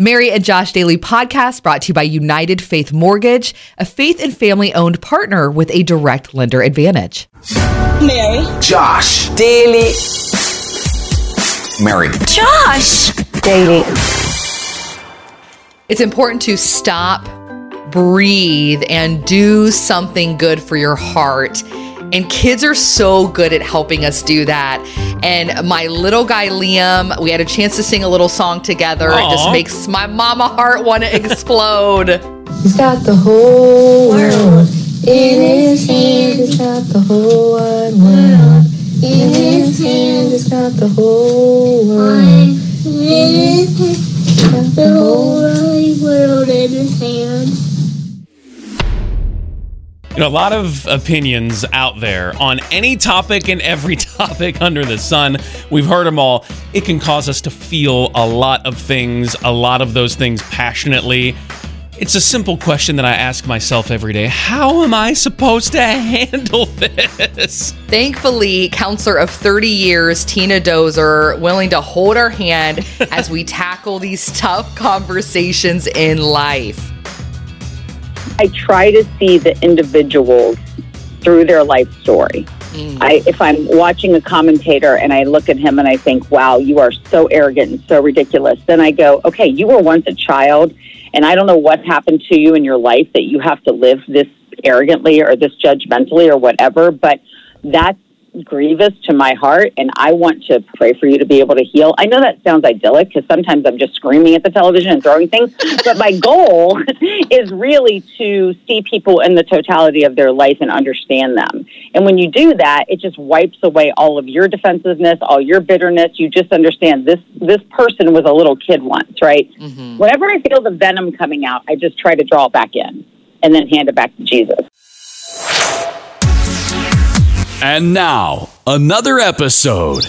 Mary and Josh Daily podcast brought to you by United Faith Mortgage, a faith and family owned partner with a direct lender advantage. Mary. Josh. Daily. Mary. Josh. Daily. It's important to stop, breathe, and do something good for your heart. And kids are so good at helping us do that. And my little guy Liam, we had a chance to sing a little song together. It just makes my mama heart want to explode. He's got the whole world in his hand. He's got the whole wide world in his hand. He's got the whole world. in his hand. He's got the whole wide world in his hand. You know, a lot of opinions out there on any topic and every topic under the sun. We've heard them all. It can cause us to feel a lot of things, a lot of those things passionately. It's a simple question that I ask myself every day How am I supposed to handle this? Thankfully, counselor of 30 years, Tina Dozer, willing to hold our hand as we tackle these tough conversations in life. I try to see the individuals through their life story. Mm. I, if I'm watching a commentator and I look at him and I think, wow, you are so arrogant and so ridiculous, then I go, okay, you were once a child and I don't know what happened to you in your life that you have to live this arrogantly or this judgmentally or whatever, but that's grievous to my heart and I want to pray for you to be able to heal. I know that sounds idyllic because sometimes I'm just screaming at the television and throwing things, but my goal is really to see people in the totality of their life and understand them. And when you do that, it just wipes away all of your defensiveness, all your bitterness. You just understand this this person was a little kid once, right? Mm-hmm. Whenever I feel the venom coming out, I just try to draw it back in and then hand it back to Jesus. And now, another episode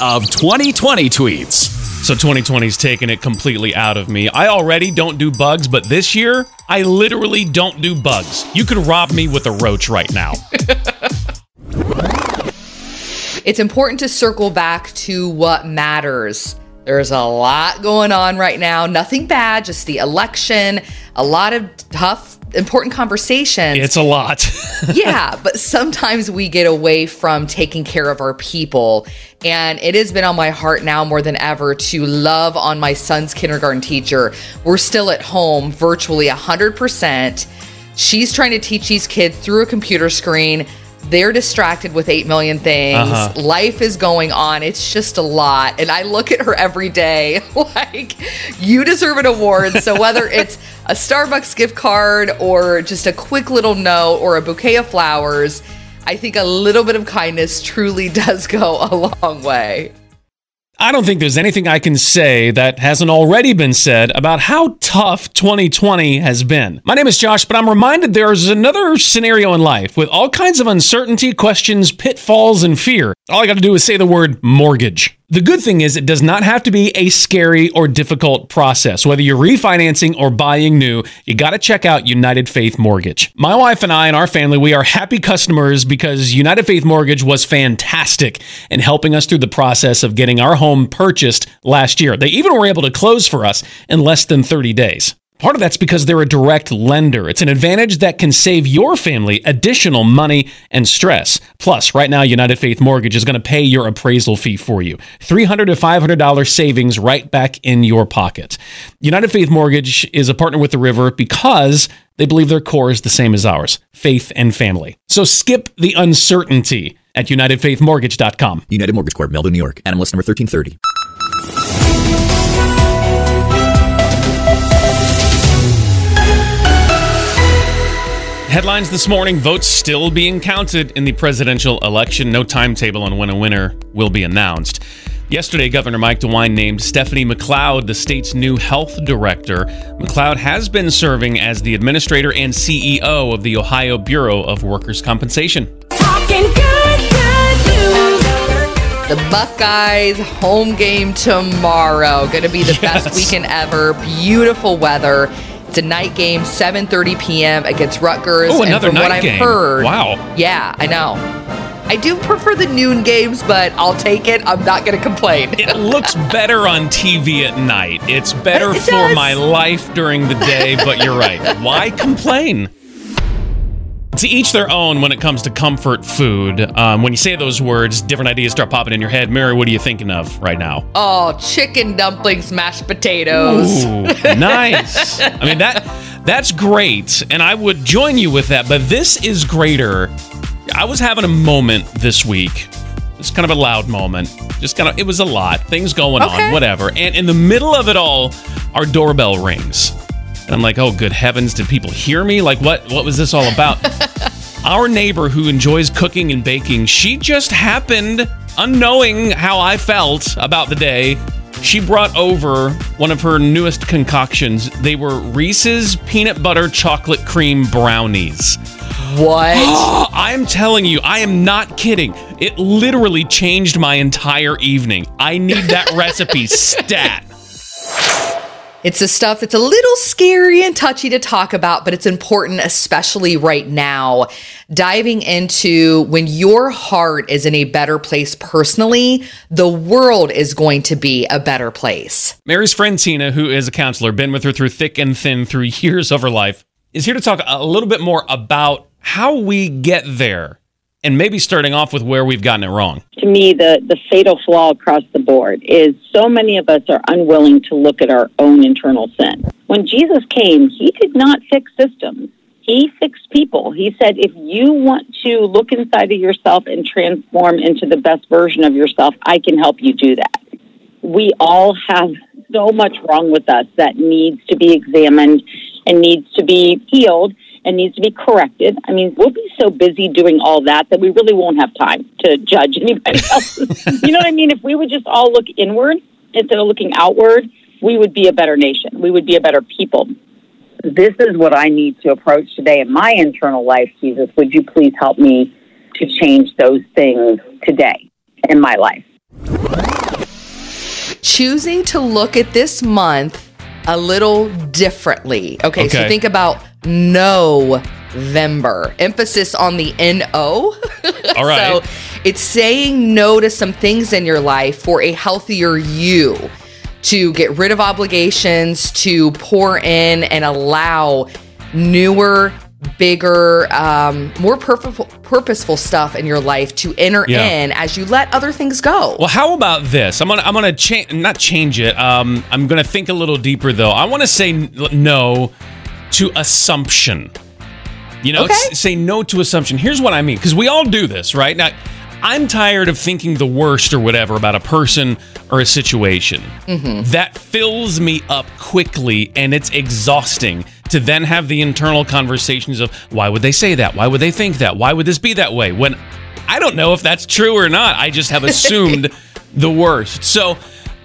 of 2020 Tweets. So 2020's taken it completely out of me. I already don't do bugs, but this year, I literally don't do bugs. You could rob me with a roach right now. It's important to circle back to what matters. There's a lot going on right now. Nothing bad, just the election, a lot of tough, important conversations. It's a lot. yeah, but sometimes we get away from taking care of our people. And it has been on my heart now more than ever to love on my son's kindergarten teacher. We're still at home virtually 100%. She's trying to teach these kids through a computer screen. They're distracted with 8 million things. Uh-huh. Life is going on. It's just a lot. And I look at her every day like, you deserve an award. So whether it's a Starbucks gift card or just a quick little note or a bouquet of flowers, I think a little bit of kindness truly does go a long way. I don't think there's anything I can say that hasn't already been said about how tough 2020 has been. My name is Josh, but I'm reminded there's another scenario in life with all kinds of uncertainty, questions, pitfalls, and fear. All I got to do is say the word mortgage. The good thing is, it does not have to be a scary or difficult process. Whether you're refinancing or buying new, you got to check out United Faith Mortgage. My wife and I and our family, we are happy customers because United Faith Mortgage was fantastic in helping us through the process of getting our home purchased last year. They even were able to close for us in less than 30 days. Part of that's because they're a direct lender. It's an advantage that can save your family additional money and stress. Plus, right now, United Faith Mortgage is going to pay your appraisal fee for you. $300 to $500 savings right back in your pocket. United Faith Mortgage is a partner with the River because they believe their core is the same as ours faith and family. So skip the uncertainty at UnitedFaithMortgage.com. United Mortgage Corp, Melville, New York. NMLS number 1330. Headlines this morning votes still being counted in the presidential election. No timetable on when a winner will be announced. Yesterday, Governor Mike DeWine named Stephanie McCloud the state's new health director. McCloud has been serving as the administrator and CEO of the Ohio Bureau of Workers' Compensation. The Buckeyes home game tomorrow. Going to be the Yes. best weekend ever. Beautiful weather. It's a night game, 7:30 p.m. against Rutgers. Oh, and another from what night I've game. heard, Wow. Yeah, I know. I do prefer the noon games, but I'll take it. I'm not going to complain. It looks better on TV at night. It's better It for does. my life during the day, but you're right. Why complain? To each their own when it comes to comfort food. Um, when you say those words, different ideas start popping in your head. Mary, what are you thinking of right now? oh, chicken dumplings, mashed potatoes. Ooh, nice. I mean that that's great, and I would join you with that. But this is greater. I was having a moment this week. It's kind of a loud moment. Just kind of, it was a lot. Things going Okay. on, whatever. And in the middle of it all, our doorbell rings, and I'm like, "Oh, good heavens! Did people hear me? Like, what? What was this all about?" our neighbor who enjoys cooking and baking, she just happened, unknowing how I felt about the day, she brought over one of her newest concoctions. They were Reese's peanut butter chocolate cream brownies. What? I'm telling you, I am not kidding. It literally changed my entire evening. I need that recipe stat. It's the stuff that's a little scary and touchy to talk about, but it's important, especially right now. Diving into when your heart is in a better place personally, the world is going to be a better place. Mary's friend Tina, who is a counselor, been with her through thick and thin through years of her life, is here to talk a little bit more about how we get there and maybe starting off with where we've gotten it wrong. to me, the, the fatal flaw across the board is so many of us are unwilling to look at our own internal sin. When Jesus came, he did not fix systems. He fixed people. He said, if you want to look inside of yourself and transform into the best version of yourself, I can help you do that. We all have so much wrong with us that needs to be examined and needs to be healed and needs to be corrected. I mean, we'll be so busy doing all that that we really won't have time to judge anybody else. you know what I mean? If we would just all look inward instead of looking outward, we would be a better nation. We would be a better people. This is what I need to approach today in my internal life, Jesus. Would you please help me to change those things today in my life? choosing to look at this month a little differently. Okay, so think about November. Emphasis on the N O. All right. So it's saying no to some things in your life for a healthier you, to get rid of obligations, to pour in and allow newer, bigger, um, more purposeful, purposeful stuff in your life to enter Yeah. in as you let other things go. Well, how about this? I'm gonna I'm gonna change not change it. Um, I'm gonna think a little deeper though. I want to say no to assumption. You know, Okay. say no to assumption. Here's what I mean, because we all do this, right? Now, I'm tired of thinking the worst or whatever about a person or a situation. Mm-hmm. That fills me up quickly, and it's exhausting to then have the internal conversations of why would they say that? Why would they think that? Why would this be that way? When I don't know if that's true or not. I just have assumed the worst. So,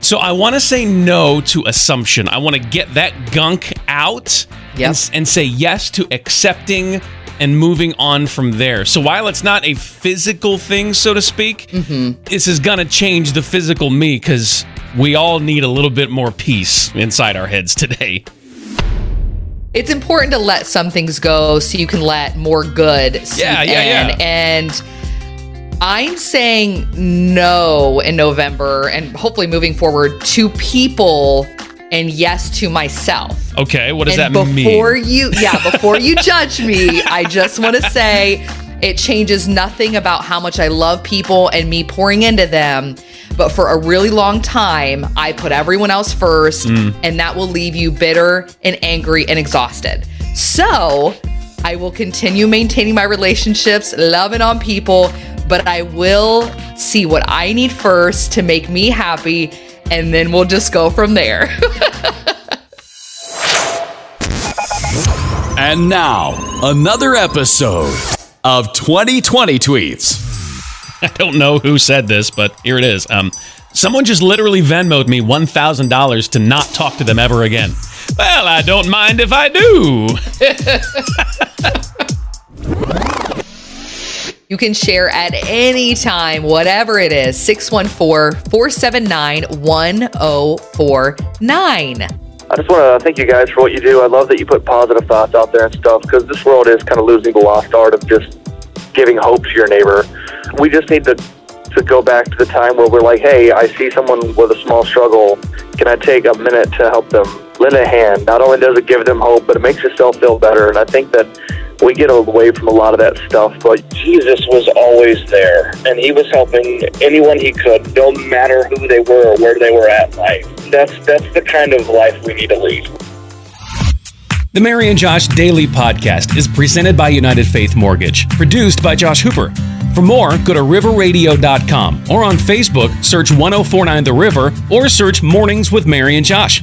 so I want to say no to assumption. I want to get that gunk out Yep. and, and say yes to accepting and moving on from there. So while it's not a physical thing, so to speak, mm-hmm. this is gonna change the physical me because we all need a little bit more peace inside our heads today. it's important to let some things go so you can let more good seep Yeah, yeah, in. And I'm saying no in November and hopefully moving forward to people and yes to myself. Okay, what does and that before mean? Before you yeah, before you judge me, I just want to say it changes nothing about how much I love people and me pouring into them. But for a really long time, I put everyone else first, Mm. and that will leave you bitter and angry and exhausted. So I will continue maintaining my relationships, loving on people, but I will see what I need first to make me happy, and then we'll just go from there. And now, another episode of 2020 Tweets. I don't know who said this, but here it is. Um, someone just literally Venmoed me one thousand dollars to not talk to them ever again. Well, I don't mind if I do. You can share at any time, whatever it is, 614 479 1049. I just want to thank you guys for what you do. I love that you put positive thoughts out there and stuff because this world is kind of losing the lost art of just giving hope to your neighbor. we just need to to go back to the time where we're like, hey, I see someone with a small struggle. Can I take a minute to help them? Lend a hand. Not only does it give them hope, but it makes yourself feel better. And I think that we get away from a lot of that stuff. But Jesus was always there, and he was helping anyone he could, no matter who they were or where they were at in life. That's that's the kind of life we need to lead. The Mary and Josh Daily Podcast is presented by United Faith Mortgage, produced by Josh Hooper. For more, go to riverradio.com or on Facebook, search 1049 The River or search Mornings with Mary and Josh.